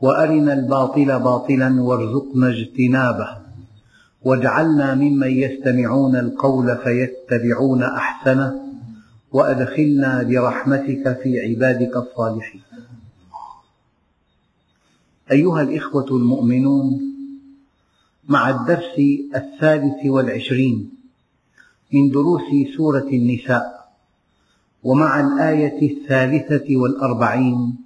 وأرنا الباطل باطلا وارزقنا اجتنابه. واجعلنا ممن يستمعون القول فيتبعون أحسنه وأدخلنا برحمتك في عبادك الصالحين. أيها الإخوة المؤمنون مع الدرس الثالث والعشرين من دروس سورة النساء ومع الآية الثالثة والأربعين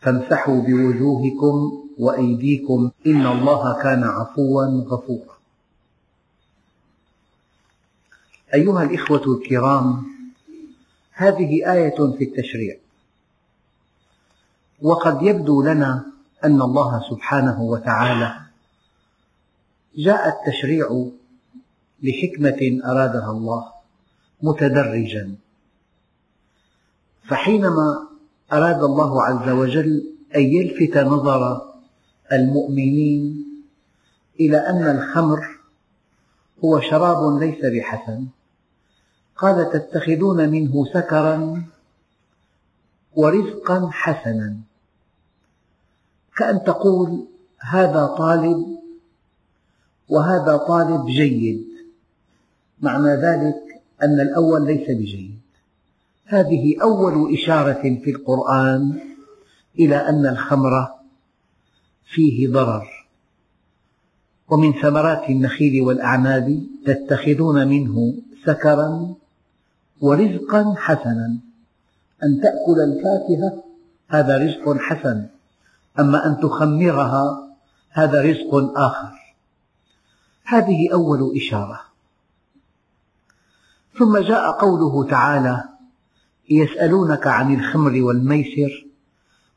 فامسحوا بوجوهكم وأيديكم إن الله كان عفوا غفورا. أيها الإخوة الكرام هذه آية في التشريع. وقد يبدو لنا أن الله سبحانه وتعالى جاء التشريع لحكمة أرادها الله متدرجا. فحينما أراد الله عز وجل أن يلفت نظر المؤمنين إلى أن الخمر هو شراب ليس بحسن. قال تتخذون منه سكرا ورزقا حسنا. كأن تقول هذا طالب وهذا طالب جيد. معنى ذلك أن الأول ليس بجيد. هذه أول إشارة في القرآن إلى أن الخمر فيه ضرر. ومن ثمرات النخيل والأعناب تتخذون منه سكرا ورزقا حسنا. أن تأكل الفاكهة هذا رزق حسن أما أن تخمرها هذا رزق آخر. هذه أول إشارة. ثم جاء قوله تعالى يسألونك عن الخمر والميسر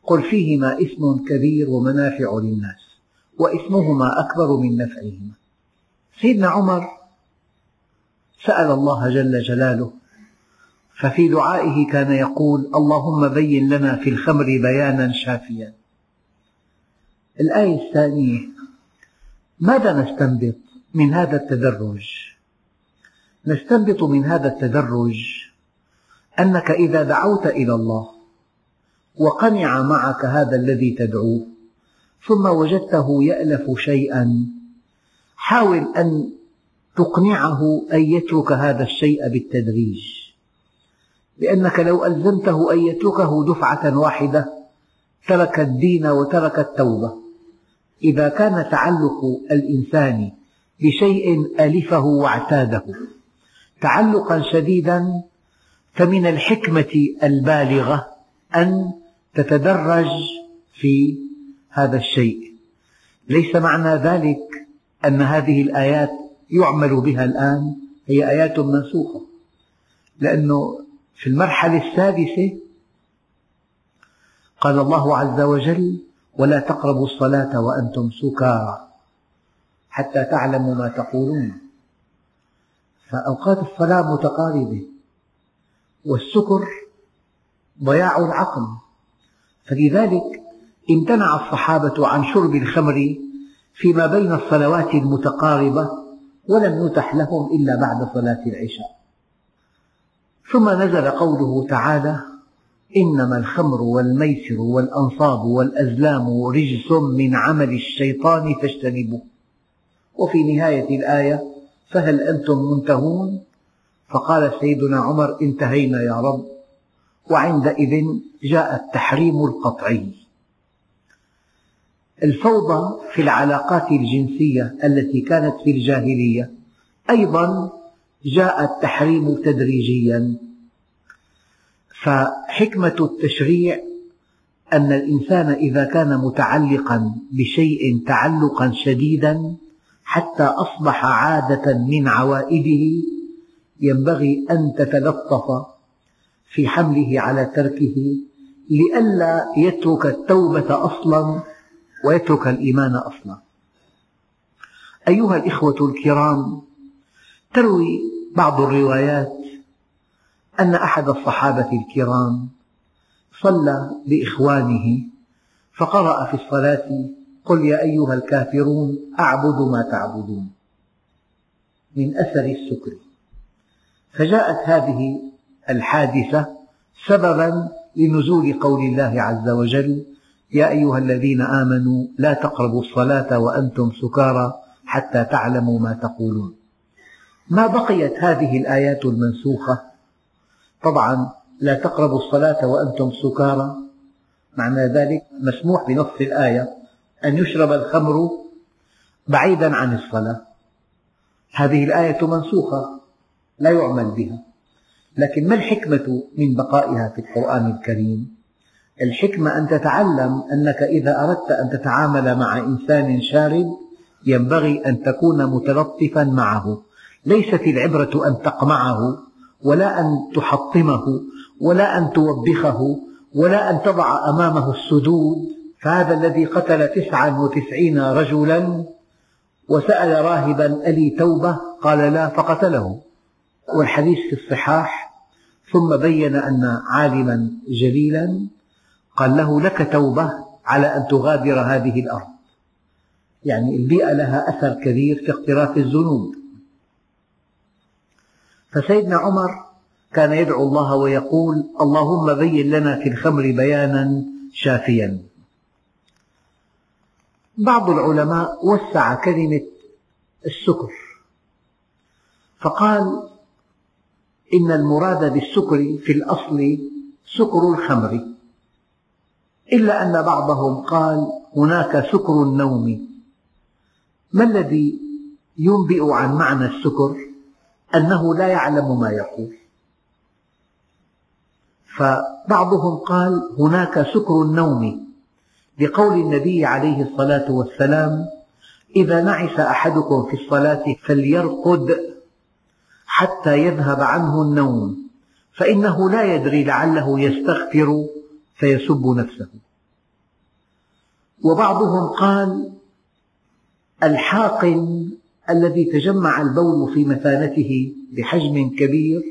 قل فيهما إثم كبير ومنافع للناس وإثمهما أكبر من نفعهما. سيدنا عمر سأل الله جل جلاله ففي دعائه كان يقول اللهم بين لنا في الخمر بيانا شافيا. الآية الثانية ماذا نستنبط من هذا التدرج؟ نستنبط من هذا التدرج أنك إذا دعوت إلى الله وقنع معك هذا الذي تدعوه ثم وجدته يألف شيئا حاول أن تقنعه أن يترك هذا الشيء بالتدريج. لأنك لو ألزمته أن يتركه دفعة واحدة ترك الدين وترك التوبة. إذا كان تعلق الإنسان بشيء ألفه واعتاده تعلقا شديدا فمن الحكمة البالغة أن تتدرج في هذا الشيء. ليس معنى ذلك أن هذه الآيات يعمل بها الآن هي آيات منسوخة. لأنه في المرحلة السادسة قال الله عز وجل ولا تقربوا الصلاة وأنتم سكارى حتى تعلموا ما تقولون. فأوقات الصلاة متقاربة. والسكر ضياع العقل. فلذلك امتنع الصحابة عن شرب الخمر فيما بين الصلوات المتقاربة ولم يتح لهم إلا بعد صلاة العشاء. ثم نزل قوله تعالى إنما الخمر والميسر والأنصاب والأزلام رجس من عمل الشيطان فاجتنبوه. وفي نهاية الآية فهل أنتم منتهون؟ فقال سيدنا عمر انتهينا يا رب. وعندئذ جاء التحريم القطعي. الفوضى في العلاقات الجنسية التي كانت في الجاهلية. أيضا جاء التحريم تدريجيا. فحكمة التشريع أن الإنسان إذا كان متعلقا بشيء تعلقا شديدا حتى أصبح عادة من عوائده ينبغي أن تتلطف في حمله على تركه لئلا يترك التوبة أصلا ويترك الإيمان أصلا. أيها الإخوة الكرام تروي بعض الروايات أن أحد الصحابة الكرام صلى بإخوانه فقرأ في الصلاة قل يا أيها الكافرون أعبد ما تعبدون من أثر السكر. فجاءت هذه الحادثة سببا لنزول قول الله عز وجل يا أيها الذين آمنوا لا تقربوا الصلاة وأنتم سكارى حتى تعلموا ما تقولون. ما بقيت هذه الآيات المنسوخة؟ طبعا لا تقربوا الصلاة وأنتم سكارى. معنى ذلك مسموح بنص الآية أن يشرب الخمر بعيدا عن الصلاة. هذه الآية منسوخة. لا يعمل بها. لكن ما الحكمة من بقائها في القرآن الكريم؟ الحكمة أن تتعلم أنك إذا أردت أن تتعامل مع إنسان شارد ينبغي أن تكون متلطفا معه. ليست العبرة أن تقمعه ولا أن تحطمه ولا أن توبخه ولا أن تضع أمامه السدود. فهذا الذي قتل تسعا وتسعين رجلا وسأل راهبا ألي توبة قال لا فقتله. والحديث في الصحاح ثم بين أن عالما جليلا قال له لك توبة على أن تغادر هذه الأرض. يعني البيئة لها أثر كبير في اقتراف الذنوب. فسيدنا عمر كان يدعو الله ويقول اللهم بين لنا في الخمر بيانا شافيا. بعض العلماء وسع كلمة السكر فقال إن المراد بالسكر في الأصل سكر الخمر. إلا أن بعضهم قال هناك سكر النوم. ما الذي ينبئ عن معنى السكر؟ أنه لا يعلم ما يقول. فبعضهم قال هناك سكر النوم. لقول النبي عليه الصلاة والسلام إذا نعس أحدكم في الصلاة فليرقد حتى يذهب عنه النوم فإنه لا يدري لعله يستغفر فيسب نفسه وبعضهم قال الحاقن الذي تجمع البول في مثانته بحجم كبير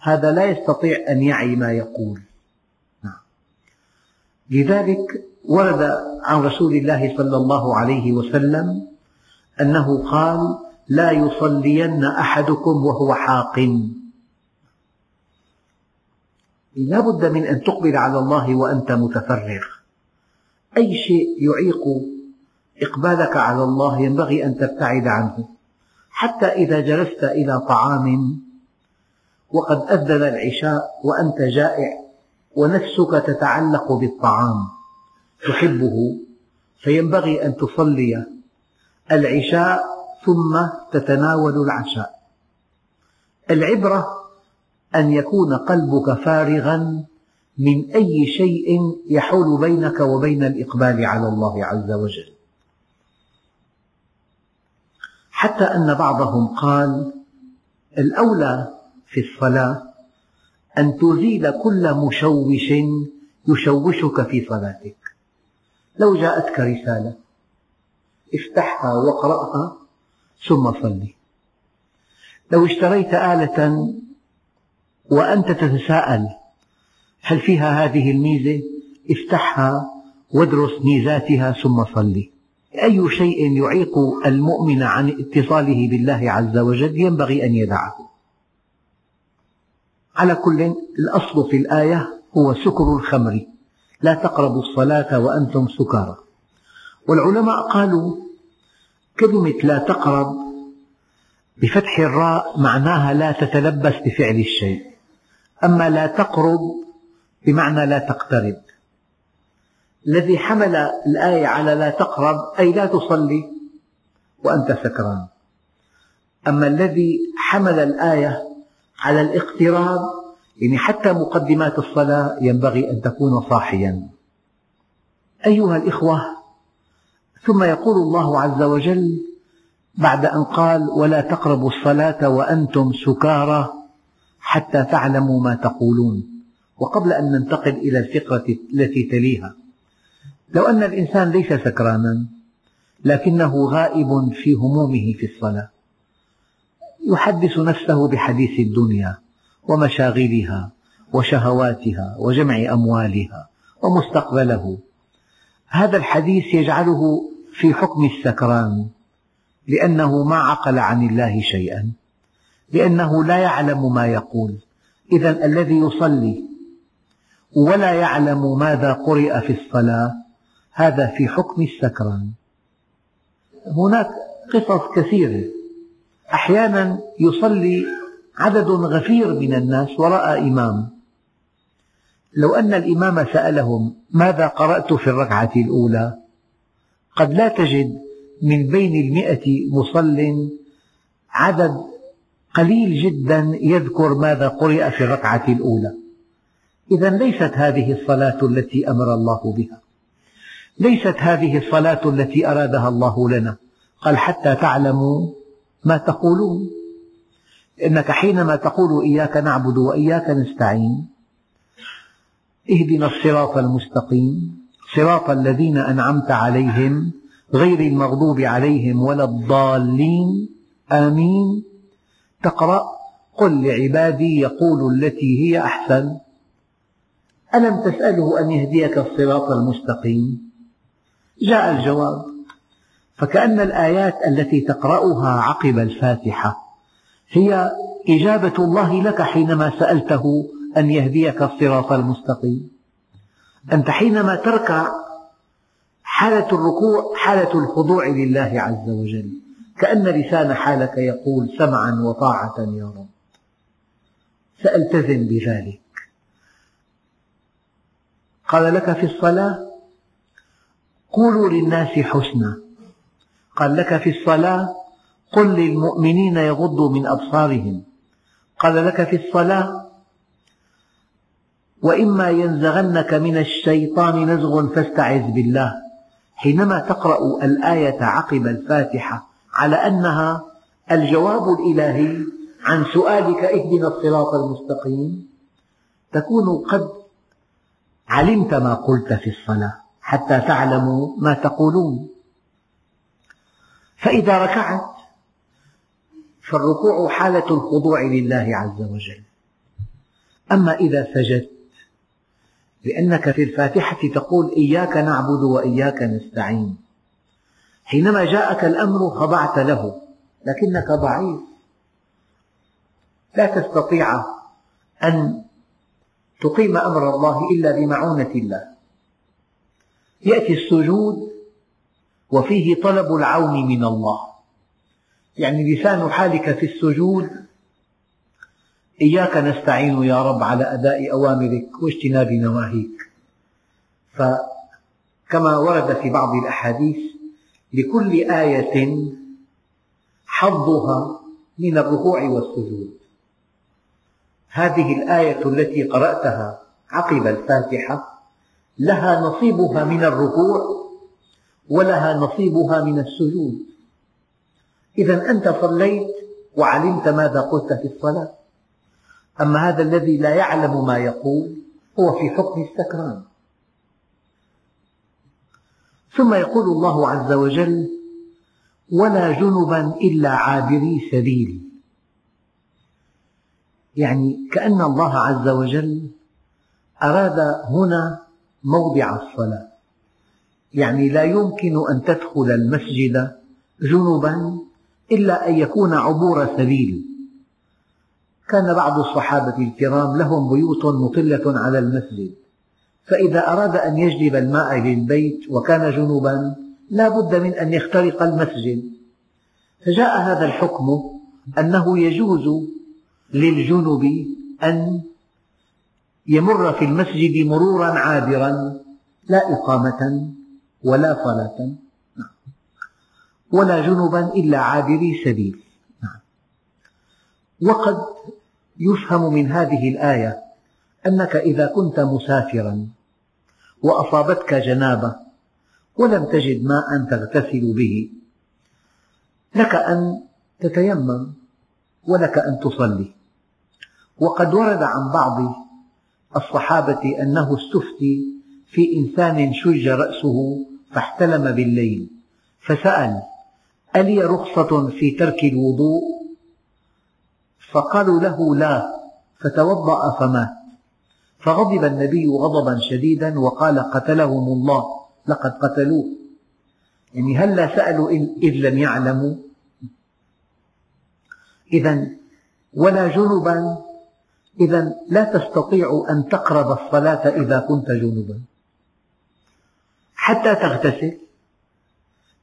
هذا لا يستطيع أن يعي ما يقول نعم. لذلك ورد عن رسول الله صلى الله عليه وسلم أنه قال لا يصلين أحدكم وهو حاقن لا بد من أن تقبل على الله وأنت متفرغ. أي شيء يعيق إقبالك على الله ينبغي أن تبتعد عنه. حتى إذا جلست إلى طعام وقد أذن العشاء وأنت جائع ونفسك تتعلق بالطعام تحبه فينبغي أن تصلي العشاء ثم تتناول العشاء. العبرة أن يكون قلبك فارغا من أي شيء يحول بينك وبين الإقبال على الله عز وجل. حتى أن بعضهم قال الأولى في الصلاة أن تزيل كل مشوش يشوشك في صلاتك. لو جاءتك رسالة افتحها واقرأها ثم صلي. لو اشتريت آلة وأنت تتساءل هل فيها هذه الميزة افتحها وادرس ميزاتها ثم صلي. أي شيء يعيق المؤمن عن اتصاله بالله عز وجل ينبغي أن يدعه. على كل الأصل في الآية هو سكر الخمر. لا تقربوا الصلاة وأنتم سكارى. والعلماء قالوا كلمة لا تقرب بفتح الراء معناها لا تتلبس بفعل الشيء. أما لا تقرب بمعنى لا تقترب. الذي حمل الآية على لا تقرب أي لا تصلي وأنت سكران. أما الذي حمل الآية على الاقتراب يعني حتى مقدمات الصلاة ينبغي أن تكون صاحيا. أيها الإخوة ثم يقول الله عز وجل بعد أن قال ولا تقربوا الصلاة وأنتم سكارى حتى تعلموا ما تقولون. وقبل أن ننتقل إلى الفقرة التي تليها لو أن الإنسان ليس سكرانا لكنه غائب في همومه في الصلاة يحدث نفسه بحديث الدنيا ومشاغلها وشهواتها وجمع أموالها ومستقبله. هذا الحديث يجعله في حكم السكران لأنه ما عقل عن الله شيئا لأنه لا يعلم ما يقول. إذا الذي يصلي ولا يعلم ماذا قرئ في الصلاة هذا في حكم السكران. هناك قصص كثيرة. أحيانا يصلي عدد غفير من الناس وراء إمام. لو أن الإمام سألهم ماذا قرأت في الركعة الأولى؟ قد لا تجد من بين المئة مصل عدد قليل جدا يذكر ماذا قرئ في الركعة الأولى. إذا ليست هذه الصلاة التي أمر الله بها. ليست هذه الصلاة التي أرادها الله لنا. قال حتى تعلموا ما تقولون. إنك حينما تقول إياك نعبد وإياك نستعين اهدنا الصراط المستقيم. صراط الذين أنعمت عليهم غير المغضوب عليهم ولا الضالين. آمين. تقرأ قل لعبادي يقولوا التي هي أحسن. ألم تسأله أن يهديك الصراط المستقيم؟ جاء الجواب فكأن الآيات التي تقرأها عقب الفاتحة هي إجابة الله لك حينما سألته أن يهديك الصراط المستقيم. أنت حينما تركع حالة الركوع حالة الخضوع لله عز وجل كأن لسان حالك يقول سمعا وطاعة يا رب. سألتزم بذلك. قال لك في الصلاة؟ قولوا للناس حسنا. قال لك في الصلاة؟ قل للمؤمنين يغضوا من أبصارهم. قال لك في الصلاة؟ وإما ينزغنك من الشيطان نزغ فاستعذ بالله. حينما تقرأ الآية عقب الفاتحة على أنها الجواب الإلهي عن سؤالك اهدنا الصراط المستقيم تكون قد علمت ما قلت في الصلاة حتى تعلموا ما تقولون. فإذا ركعت فالركوع حالة الخضوع لله عز وجل. أما إذا سجدت لأنك في الفاتحة تقول إياك نعبد وإياك نستعين. حينما جاءك الأمر خضعت له لكنك ضعيف. لا تستطيع أن تقيم أمر الله إلا بمعونة الله. يأتي السجود وفيه طلب العون من الله. يعني لسان حالك في السجود إياك نستعين يا رب على أداء أوامرك واجتناب نواهيك. فكما ورد في بعض الأحاديث لكل آية حظها من الركوع والسجود. هذه الآية التي قرأتها عقب الفاتحة لها نصيبها من الركوع ولها نصيبها من السجود. إذا أنت صليت وعلمت ماذا قلت في الصلاة. أما هذا الذي لا يعلم ما يقول هو في حكم السكران. ثم يقول الله عز وجل ولا جنبا إلا عابري سبيل. يعني كأن الله عز وجل أراد هنا موضع الصلاة. يعني لا يمكن أن تدخل المسجد جنبا إلا أن يكون عبور سبيل. كان بعض الصحابة الكرام لهم بيوت مطلة على المسجد. فإذا أراد أن يجلب الماء للبيت وكان جنبا لا بد من أن يخترق المسجد. فجاء هذا الحكم أنه يجوز للجنب أن يمر في المسجد مرورا عابرا لا إقامة ولا صلاة. ولا جنبا إلا عابري سبيل. وقد يفهم من هذه الآية أنك إذا كنت مسافرا وأصابتك جنابة ولم تجد ماء تغتسل به لك أن تتيمم ولك أن تصلي. وقد ورد عن بعض الصحابة أنه استفتي في إنسان شج رأسه فاحتلم بالليل فسأل ألي رخصة في ترك الوضوء؟ فقالوا له لا فتوضأ فمات فغضب النبي غضبا شديدا وقال قتلهم الله لقد قتلوه. يعني هلا سألوا إذ لم يعلموا؟ إذا ولا جنبا إذا لا تستطيع أن تقرب الصلاة إذا كنت جنبا. حتى تغتسل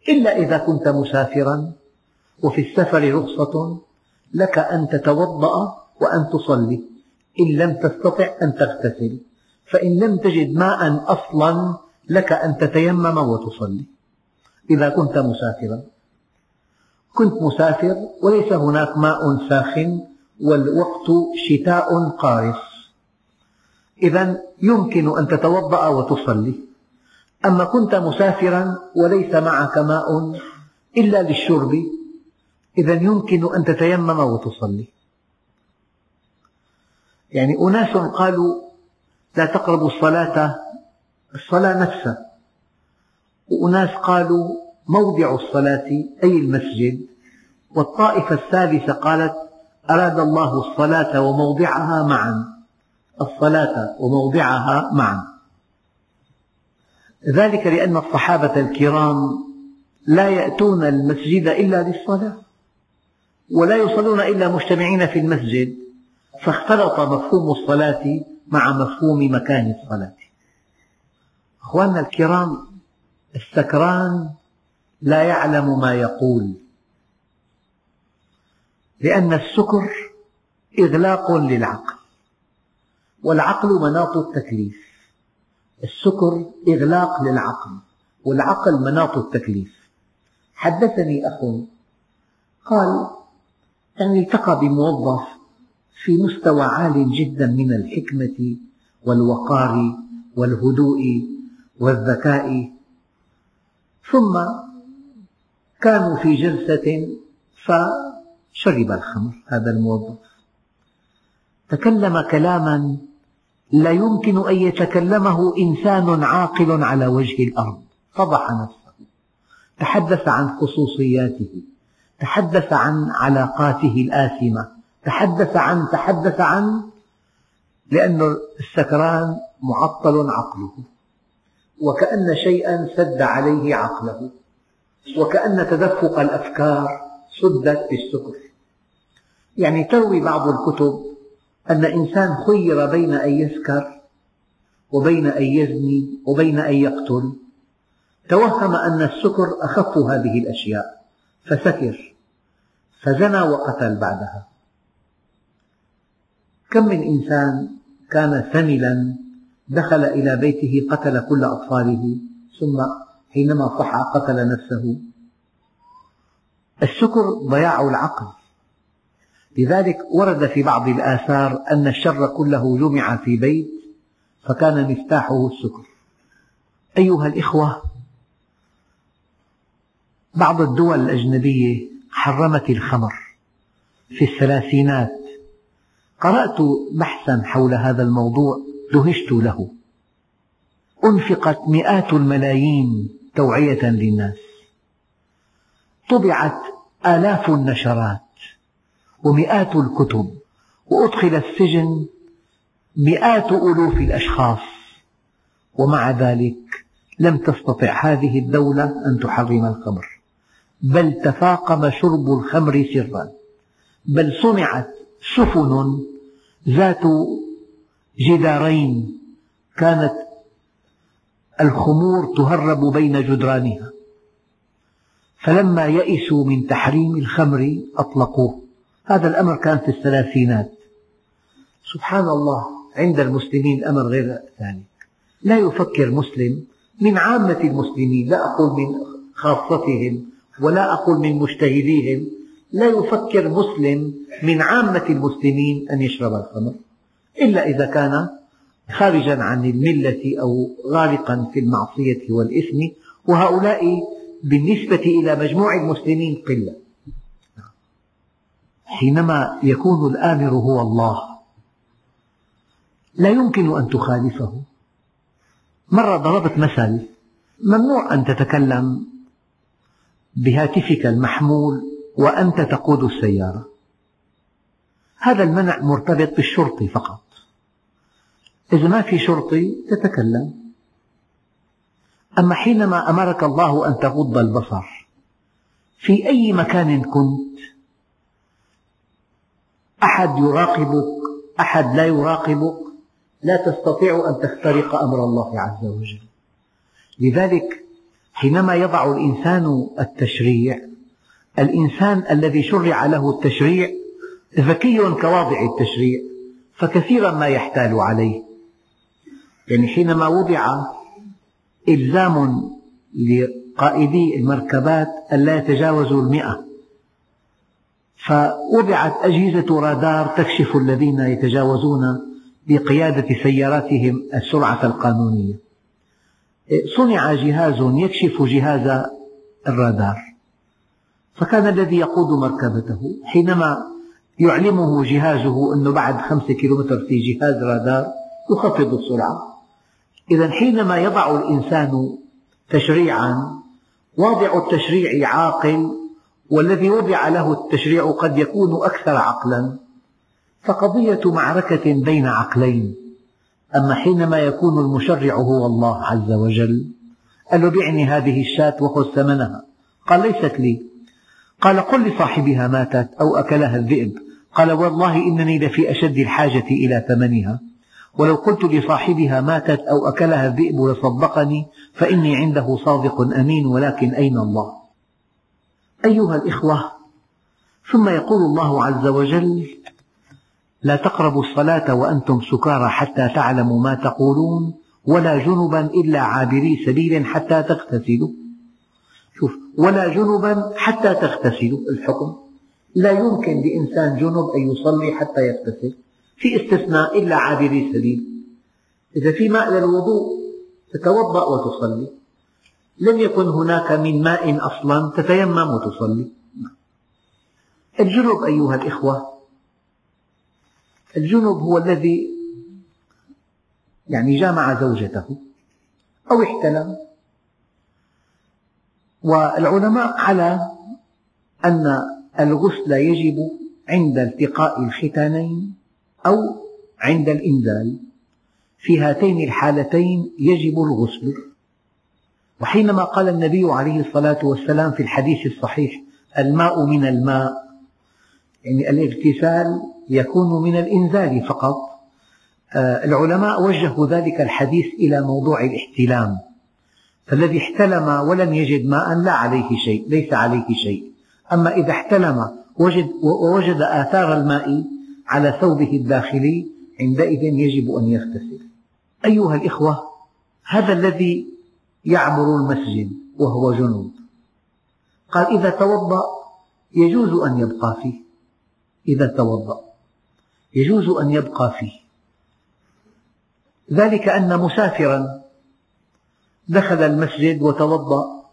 إلا إذا كنت مسافرا وفي السفر رخصة لك أن تتوضأ وأن تصلي. إن لم تستطع أن تغتسل. فإن لم تجد ماء أصلا لك أن تتيمم وتصلي. إذا كنت مسافرا. كنت مسافر وليس هناك ماء ساخن والوقت شتاء قارس. إذا يمكن أن تتوضأ وتصلي. أما كنت مسافرا وليس معك ماء إلا للشرب إذا يمكن أن تتيمم وتصلي. يعني أناس قالوا لا تقربوا الصلاة الصلاة نفسها. وأناس قالوا موضع الصلاة أي المسجد. والطائفة الثالثة قالت أراد الله الصلاة وموضعها معا. الصلاة وموضعها معا. ذلك لأن الصحابة الكرام لا يأتون المسجد إلا للصلاة. ولا يصلون إلا مجتمعين في المسجد فاختلط مفهوم الصلاة مع مفهوم مكان الصلاة. أخواننا الكرام السكران لا يعلم ما يقول لأن السكر إغلاق للعقل والعقل مناط التكليف. السكر إغلاق للعقل والعقل مناط التكليف. حدثني أخ قال يعني التقى بموظف في مستوى عال جدا من الحكمة والوقار والهدوء والذكاء. ثم كانوا في جلسة فشرب الخمر هذا الموظف. تكلم كلاما لا يمكن أن يتكلمه إنسان عاقل على وجه الأرض. فضح نفسه. تحدث عن خصوصياته. تحدث عن علاقاته الآثمة. تحدث عن تحدث عن لأن السكران معطل عقله. وكأن شيئا سد عليه عقله. وكأن تدفق الأفكار سدت بالسكر. يعني تروي بعض الكتب أن إنسان خير بين أن يسكر وبين أن يزني وبين أن يقتل. توهم أن السكر أخف هذه الأشياء. فسكر. فزنى وقتل بعدها. كم من إنسان كان ثملا دخل إلى بيته قتل كل أطفاله ثم حينما صحى قتل نفسه. السكر ضياع العقل. لذلك ورد في بعض الآثار أن الشر كله جمع في بيت فكان مفتاحه السكر أيها الإخوة بعض الدول الأجنبية حرمت الخمر في الثلاثينات. قرأت بحثا حول هذا الموضوع دهشت له. أنفقت مئات الملايين توعية للناس. طبعت آلاف النشرات ومئات الكتب وأدخل السجن مئات ألوف الأشخاص. ومع ذلك لم تستطع هذه الدولة أن تحرم الخمر. بل تفاقم شرب الخمر سرا. بل صنعت سفن ذات جدارين كانت الخمور تهرب بين جدرانها. فلما يئسوا من تحريم الخمر أطلقوه. هذا الأمر كان في الثلاثينات. سبحان الله عند المسلمين الأمر غير ذلك لا يفكر مسلم من عامة المسلمين لا أقول من خاصتهم. ولا أقول من مجتهديهم لا يفكر مسلم من عامة المسلمين أن يشرب الخمر إلا إذا كان خارجا عن الملة أو غارقا في المعصية والإثم وهؤلاء بالنسبة إلى مجموع المسلمين قلة. حينما يكون الآمر هو الله لا يمكن أن تخالفه. مرة ضربت مثل ممنوع أن تتكلم بهاتفك المحمول وأنت تقود السيارة. هذا المنع مرتبط بالشرطي فقط. إذا ما في شرطي تتكلم. أما حينما أمرك الله أن تغض البصر في أي مكان كنت أحد يراقبك أحد لا يراقبك لا تستطيع أن تخترق أمر الله عز وجل. لذلك حينما يضع الإنسان التشريع الإنسان الذي شرع له التشريع ذكي كواضع التشريع فكثيرا ما يحتال عليه. يعني حينما وضع إلزام لقائدي المركبات ألا يتجاوزوا المئة فوضعت أجهزة رادار تكشف الذين يتجاوزون بقيادة سياراتهم السرعة القانونية. صنع جهاز يكشف جهاز الرادار. فكان الذي يقود مركبته حينما يعلمه جهازه أنه بعد خمسة كيلومتر في جهاز رادار يخفض السرعة. إذا حينما يضع الإنسان تشريعا واضع التشريع عاقل والذي وضع له التشريع قد يكون أكثر عقلا فقضية معركة بين عقلين. أما حينما يكون المشرع هو الله عز وجل قال له بعني هذه الشاة وخذ ثمنها. قال ليست لي. قال قل لصاحبها ماتت أو أكلها الذئب. قال والله إنني لفي أشد الحاجة إلى ثمنها. ولو قلت لصاحبها ماتت أو أكلها الذئب لصدقني فإني عنده صادق أمين ولكن أين الله؟ أيها الإخوة ثم يقول الله عز وجل لا تقربوا الصلاة وأنتم سكارى حتى تعلموا ما تقولون ولا جنبا إلا عابري سبيل حتى تغتسلوا. شوف ولا جنبا حتى تغتسلوا. الحكم لا يمكن لإنسان جنب أن يصلي حتى يغتسل في استثناء إلا عابري سبيل. إذا في ماء للوضوء تتوضأ وتصلي. لم يكن هناك من ماء أصلا تتيمم وتصلي. الجنب أيها الإخوة الجنب هو الذي يعني جامع زوجته أو احتلم. والعلماء على أن الغسل يجب عند التقاء الختانين أو عند الإنزال في هاتين الحالتين يجب الغسل. وحينما قال النبي عليه الصلاة والسلام في الحديث الصحيح الماء من الماء يعني الإغتسال يكون من الإنزال فقط. آه، العلماء وجهوا ذلك الحديث إلى موضوع الاحتلام. فالذي احتلم ولم يجد ماء لا عليه شيء ليس عليه شيء. أما إذا احتلم وجد ووجد آثار الماء على ثوبه الداخلي عندئذ يجب أن يغتسل. أيها الإخوة هذا الذي يعبر المسجد وهو جنوب. قال إذا توضأ يجوز أن يبقى فيه. إذا توضأ. يجوز أن يبقى فيه. ذلك أن مسافرا دخل المسجد وتوضأ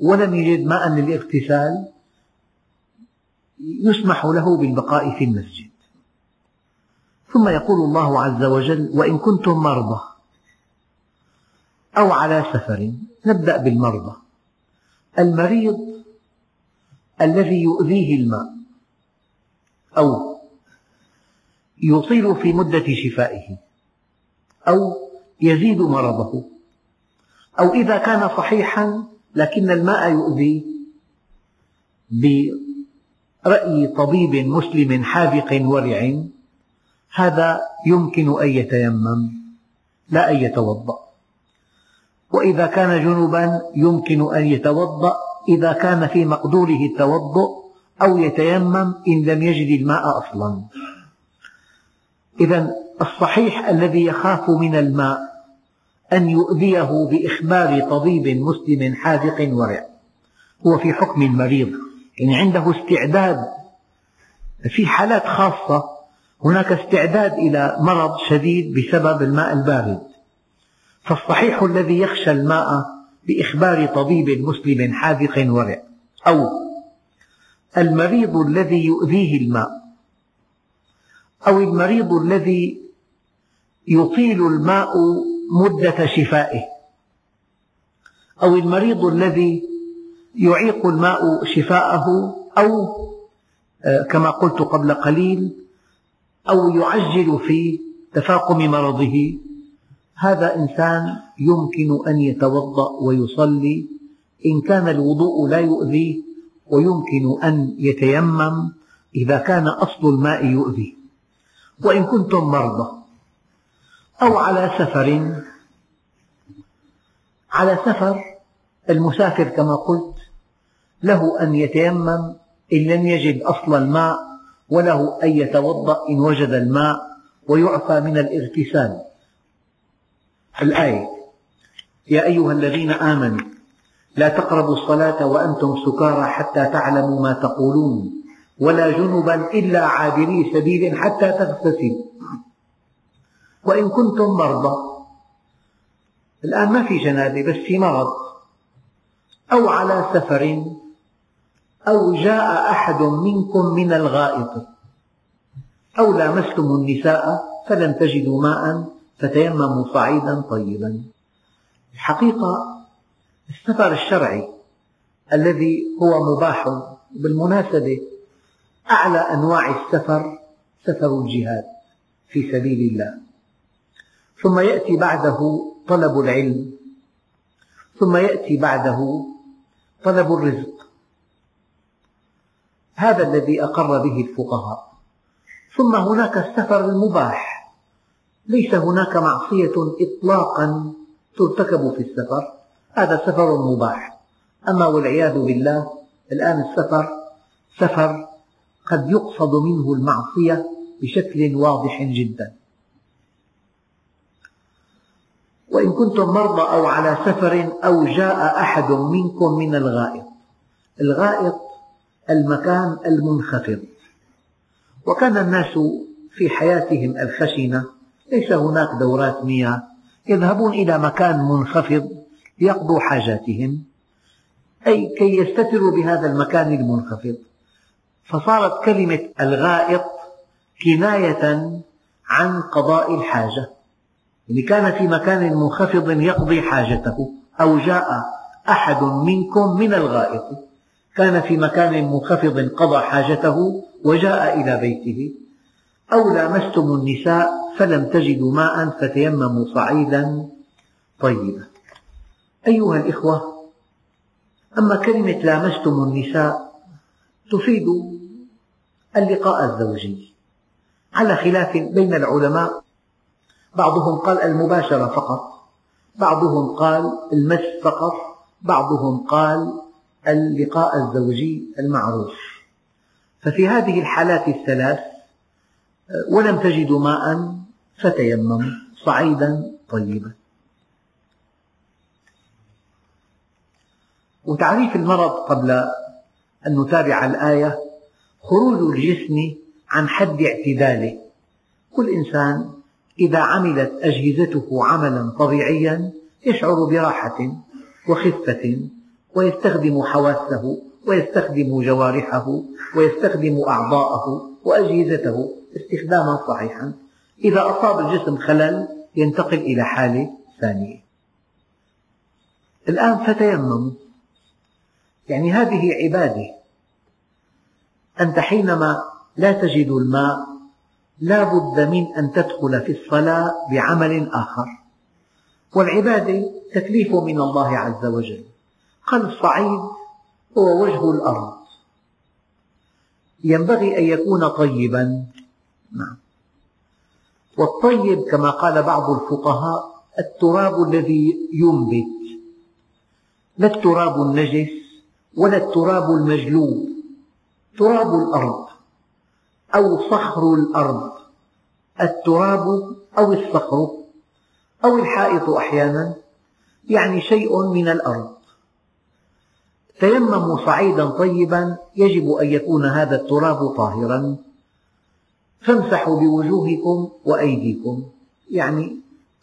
ولم يجد ماء للاغتسال يسمح له بالبقاء في المسجد. ثم يقول الله عز وجل وإن كنتم مرضى أو على سفر نبدأ بالمرضى. المريض الذي يؤذيه الماء أو يطيل في مدة شفائه. أو يزيد مرضه. أو إذا كان صحيحا لكن الماء يؤذي. برأي طبيب مسلم حاذق ورع. هذا يمكن أن يتيمم. لا أن يتوضأ. وإذا كان جنبا يمكن أن يتوضأ. إذا كان في مقدوره التوضؤ أو يتيمم إن لم يجد الماء أصلا. إذا الصحيح الذي يخاف من الماء أن يؤذيه بإخبار طبيب مسلم حاذق ورع. هو في حكم المريض. يعني عنده استعداد في حالات خاصة هناك استعداد إلى مرض شديد بسبب الماء البارد. فالصحيح الذي يخشى الماء بإخبار طبيب مسلم حاذق ورع. أو المريض الذي يؤذيه الماء. أو المريض الذي يطيل الماء مدة شفائه. أو المريض الذي يعيق الماء شفاءه أو آه، كما قلت قبل قليل أو يعجل في تفاقم مرضه. هذا إنسان يمكن أن يتوضأ ويصلي. إن كان الوضوء لا يؤذيه ويمكن أن يتيمم. إذا كان أصل الماء يؤذي. وإن كنتم مرضى أو على سفر. على سفر المسافر كما قلت له أن يتيمم إن لم يجد أصل الماء وله أن يتوضأ إن وجد الماء ويعفى من الاغتسال الآية يا أيها الذين آمنوا لا تقربوا الصلاة وأنتم سكارى حتى تعلموا ما تقولون. ولا جنبا إلا عابري سبيل حتى تغتسلوا وإن كنتم مرضى. الآن ما في جنابة بس في مرض. أو على سفر. أو جاء أحد منكم من الغائط. أو لامستم النساء فلم تجدوا ماء فتيمموا صعيدا طيبا. الحقيقة السفر الشرعي الذي هو مباح بالمناسبة أعلى أنواع السفر سفر الجهاد في سبيل الله. ثم يأتي بعده طلب العلم. ثم يأتي بعده طلب الرزق. هذا الذي أقر به الفقهاء. ثم هناك السفر المباح. ليس هناك معصية إطلاقا ترتكب في السفر. هذا سفر مباح. أما والعياذ بالله الآن السفر سفر قد يقصد منه المعصية بشكل واضح جدا. وإن كنتم مرضى أو على سفر أو جاء أحد منكم من الغائط الغائط المكان المنخفض. وكان الناس في حياتهم الخشنة ليس هناك دورات مياه يذهبون إلى مكان منخفض ليقضوا حاجاتهم. أي كي يستتروا بهذا المكان المنخفض. فصارت كلمة الغائط كناية عن قضاء الحاجة. يعني كان في مكان منخفض يقضي حاجته أو جاء أحد منكم من الغائط. كان في مكان منخفض قضى حاجته وجاء إلى بيته. أو لامستم النساء فلم تجدوا ماء فتيمموا صعيدا طيبا. أيها الإخوة أما كلمة لامستم النساء تفيد اللقاء الزوجي. على خلاف بين العلماء بعضهم قال المباشرة فقط بعضهم قال المس فقط بعضهم قال اللقاء الزوجي المعروف. ففي هذه الحالات الثلاث ولم تجدوا ماء فتيمموا صعيدا طيبا. وتعريف المرض قبل أن نتابع الآية خروج الجسم عن حد اعتداله. كل إنسان إذا عملت أجهزته عملا طبيعيا يشعر براحة وخفة ويستخدم حواسه ويستخدم جوارحه ويستخدم أعضاءه وأجهزته استخداما صحيحا. إذا أصاب الجسم خلل ينتقل إلى حالة ثانية. الآن فتيمموا يعني هذه عبادة أنت حينما لا تجد الماء لا بد من أن تدخل في الصلاة بعمل آخر. والعبادة تكليف من الله عز وجل. قال الصعيد هو وجه الأرض. ينبغي أن يكون طيبا. نعم. والطيب كما قال بعض الفقهاء التراب الذي ينبت. لا التراب النجس ولا التراب المجلوب. تراب الأرض أو صخر الأرض التراب أو الصخر أو الحائط أحيانا يعني شيء من الأرض. تيمموا صعيدا طيبا يجب أن يكون هذا التراب طاهرا. فامسحوا بوجوهكم وأيديكم يعني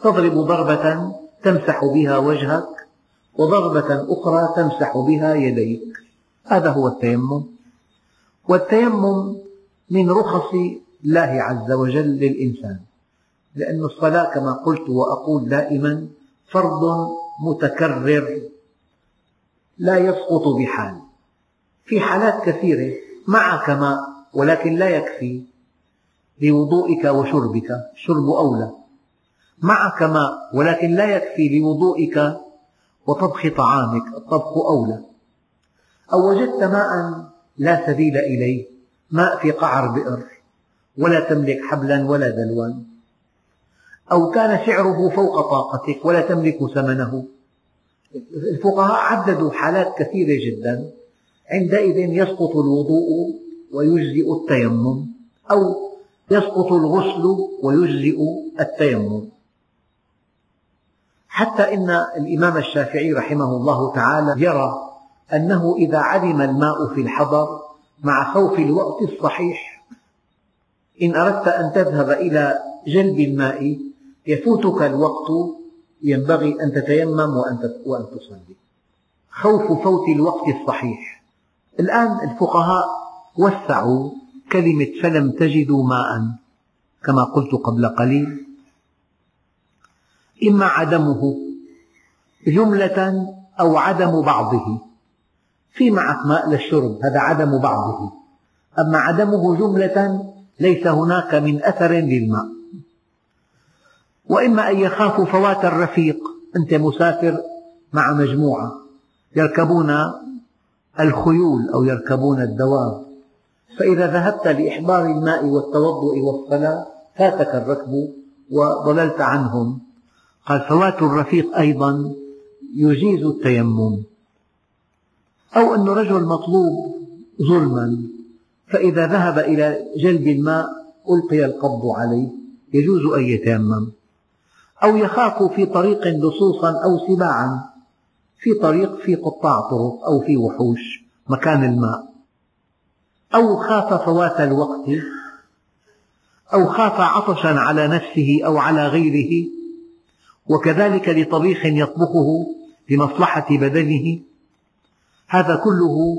تضرب ضربة تمسح بها وجهك وضربة أخرى تمسح بها يديك. هذا هو التيمم. والتيمم من رخص الله عز وجل للإنسان. لأن الصلاة كما قلت وأقول دائما فرض متكرر لا يسقط بحال. في حالات كثيرة معك ماء ولكن لا يكفي لوضوئك وشربك الشرب أولى. معك ماء ولكن لا يكفي لوضوئك وطبخ طعامك الطبخ أولى. أو وجدت ماء لا سبيل إليه. ماء في قعر بئر ولا تملك حبلا ولا دلوا أو كان سعره فوق طاقتك ولا تملك ثمنه. الفقهاء عددوا حالات كثيرة جدا. عندئذ يسقط الوضوء ويجزئ التيمم أو يسقط الغسل ويجزئ التيمم. حتى إن الإمام الشافعي رحمه الله تعالى يرى أنه إذا عدم الماء في الحضر مع خوف الوقت الصحيح إن أردت أن تذهب إلى جلب الماء يفوتك الوقت ينبغي أن تتيمم وأن تصلي. خوف فوت الوقت الصحيح. الآن الفقهاء وسعوا كلمة فلم تجدوا ماء كما قلت قبل قليل. إما عدمه جملة أو عدم بعضه. في معك ماء للشرب هذا عدم بعضه. أما عدمه جملة ليس هناك من أثر للماء. وإما أن يخافوا فوات الرفيق أنت مسافر مع مجموعة يركبون الخيول أو يركبون الدواب. فإذا ذهبت لإحضار الماء والتوضؤ والصلاة فاتك الركب وضللت عنهم. قال فوات الرفيق أيضا يجيز التيمم. أو أن رجل مطلوب ظلما فإذا ذهب إلى جلب الماء ألقي القبض عليه يجوز أن يتيمم. أو يخاف في طريق لصوصا أو سباعا في طريق في قطاع طرق أو في وحوش مكان الماء. أو خاف فوات الوقت أو خاف عطشا على نفسه أو على غيره وكذلك لطبيخ يطبخه لمصلحة بدنه هذا كله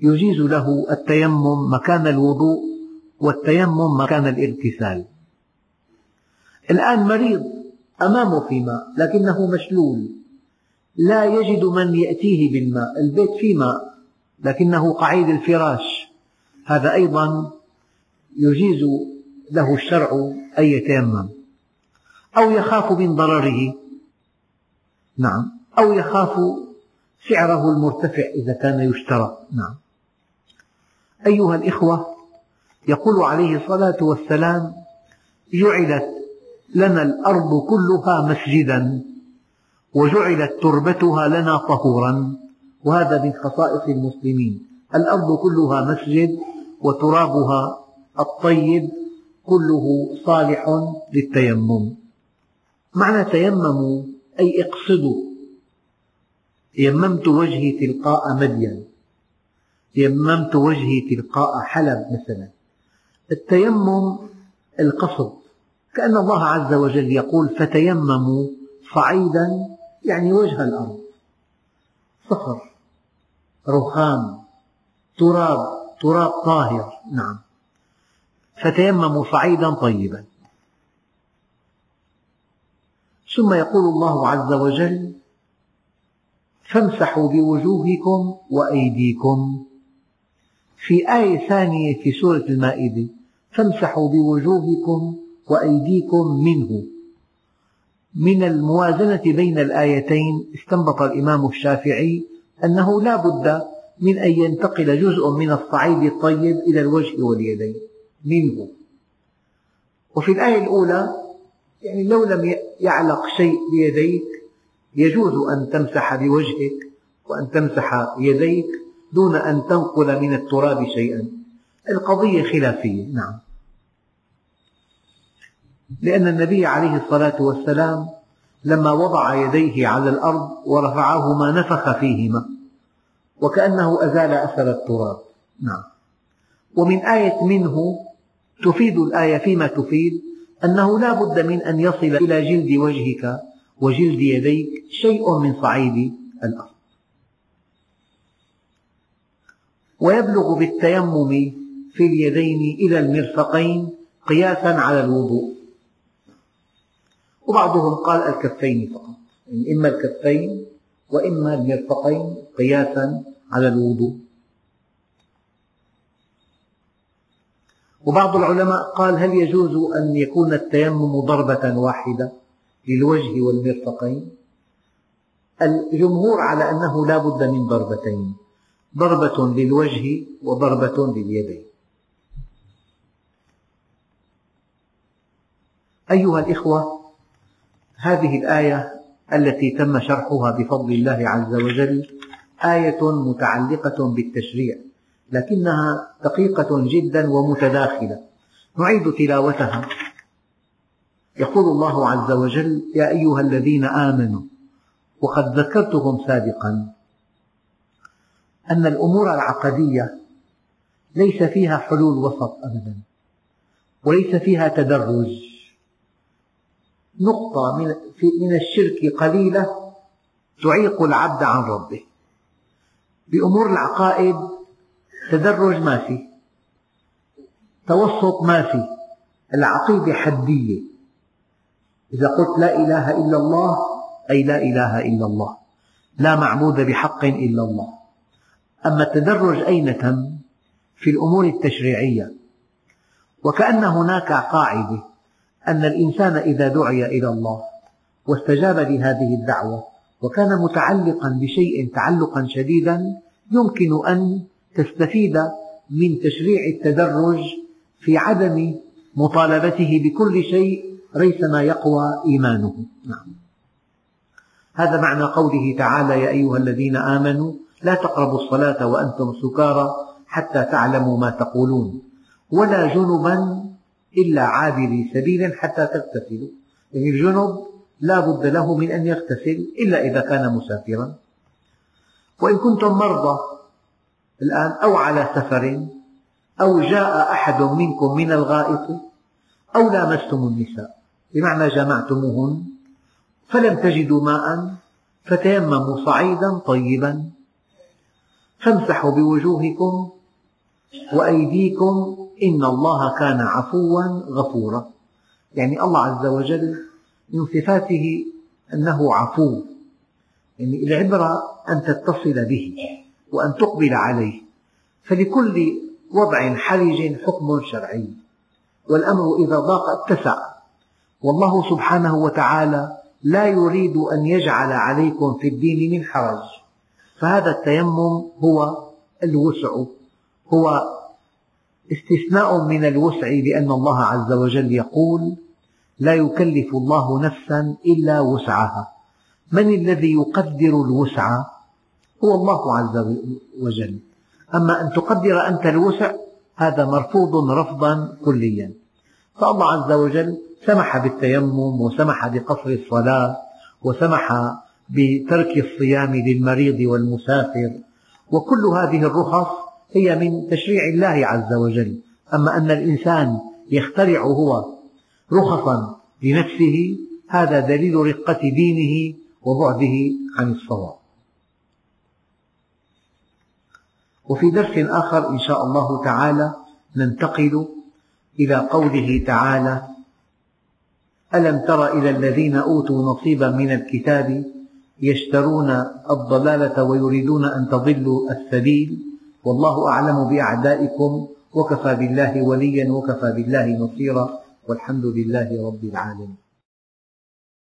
يجيز له التيمم مكان الوضوء والتيمم مكان الاغتسال الآن مريض أمامه في ماء لكنه مشلول. لا يجد من يأتيه بالماء البيت فيه ماء لكنه قعيد الفراش. هذا أيضا يجيز له الشرع أن يتيمم. أو يخاف من ضرره. نعم. أو يخاف سعره المرتفع إذا كان يشترى. نعم. أيها الإخوة يقول عليه الصلاة والسلام جعلت لنا الأرض كلها مسجدا وجعلت تربتها لنا طهورا وهذا من خصائص المسلمين. الأرض كلها مسجد وترابها الطيب كله صالح للتيمم. معنى تيمموا أي اقصدوا يممت وجهي تلقاء مدين يممت وجهي تلقاء حلب مثلا. التيمم القصد. كأن الله عز وجل يقول فتيمموا صعيدا يعني وجه الأرض. صخر رخام تراب تراب طاهر نعم. فتيمموا صعيدا طيبا. ثم يقول الله عز وجل فامسحوا بوجوهكم وأيديكم. في آية ثانية في سورة المائدة فامسحوا بوجوهكم وأيديكم منه. من الموازنة بين الآيتين استنبط الإمام الشافعي أنه لا بد من أن ينتقل جزء من الصعيد الطيب إلى الوجه واليدين منه. وفي الآية الأولى يعني لو لم يعلق شيء بيديك يجوز أن تمسح بوجهك وأن تمسح يديك دون أن تنقل من التراب شيئا. القضية خلافية نعم. لأن النبي عليه الصلاة والسلام لما وضع يديه على الأرض ورفعهما نفخ فيهما وكأنه أزال أثر التراب نعم. ومن آية منه تفيد الآية فيما تفيد أنه لا بد من أن يصل إلى جلد وجهك وجلد يديك شيء من صعيد الأرض. ويبلغ بالتيمم في اليدين إلى المرفقين قياسا على الوضوء. وبعضهم قال الكفين فقط. يعني إما الكفين وإما المرفقين قياسا على الوضوء. وبعض العلماء قال هل يجوز أن يكون التيمم ضربة واحدة؟ للوجه والمرفقين الجمهور على أنه لا بد من ضربتين. ضربة للوجه وضربة لليدين. أيها الإخوة هذه الآية التي تم شرحها بفضل الله عز وجل آية متعلقة بالتشريع لكنها دقيقة جدا ومتداخلة. نعيد تلاوتها. يقول الله عز وجل يا أيها الذين آمنوا وقد ذكرتهم سابقا أن الأمور العقدية ليس فيها حلول وسط أبدا وليس فيها تدرج. نقطة من الشرك قليلة تعيق العبد عن ربه. بأمور العقائد تدرج ما في توسط ما في العقيدة حدية. إذا قلت لا إله إلا الله أي لا إله إلا الله لا معبود بحق إلا الله أما التدرج أين تم؟ في الأمور التشريعية وكأن هناك قاعدة أن الإنسان إذا دعي إلى الله واستجاب لهذه الدعوة وكان متعلقا بشيء تعلقا شديدا يمكن أن تستفيد من تشريع التدرج في عدم مطالبته بكل شيء ريثما يقوى إيمانه. نعم. هذا معنى قوله تعالى يا أيها الذين آمنوا لا تقربوا الصلاة وأنتم سكارى حتى تعلموا ما تقولون ولا جنبا إلا عابري سبيل حتى تغتسلوا. يعني الجنب لا بد له من أن يغتسل إلا إذا كان مسافرا. وإن كنتم مرضى الآن أو على سفر أو جاء أحد منكم من الغائط أو لامستم النساء. بمعنى جمعتموهن فلم تجدوا ماء فتيمموا صعيدا طيبا فامسحوا بوجوهكم وأيديكم إن الله كان عفوا غفورا. يعني الله عز وجل من صفاته أنه عفو. يعني العبرة أن تتصل به وأن تقبل عليه. فلكل وضع حرج حكم شرعي. والأمر إذا ضاق اتسع. والله سبحانه وتعالى لا يريد أن يجعل عليكم في الدين من حرج. فهذا التيمم هو الوسع هو استثناء من الوسع لأن الله عز وجل يقول لا يكلف الله نفسا إلا وسعها. من الذي يقدر الوسع؟ هو الله عز وجل. أما أن تقدر أنت الوسع هذا مرفوض رفضا كليا. فالله عز وجل سمح بالتيمم وسمح بقصر الصلاة وسمح بترك الصيام للمريض والمسافر. وكل هذه الرخص هي من تشريع الله عز وجل. أما أن الإنسان يخترع هو رخصا لنفسه هذا دليل رقة دينه وبعده عن الصواب. وفي درس آخر إن شاء الله تعالى ننتقل إلى قوله تعالى ألم تر إلى الذين أوتوا نصيبا من الكتاب يشترون الضلالة ويريدون أن تضلوا السبيل؟ والله أعلم بأعدائكم وكفى بالله وليا وكفى بالله نصيرا والحمد لله رب العالمين.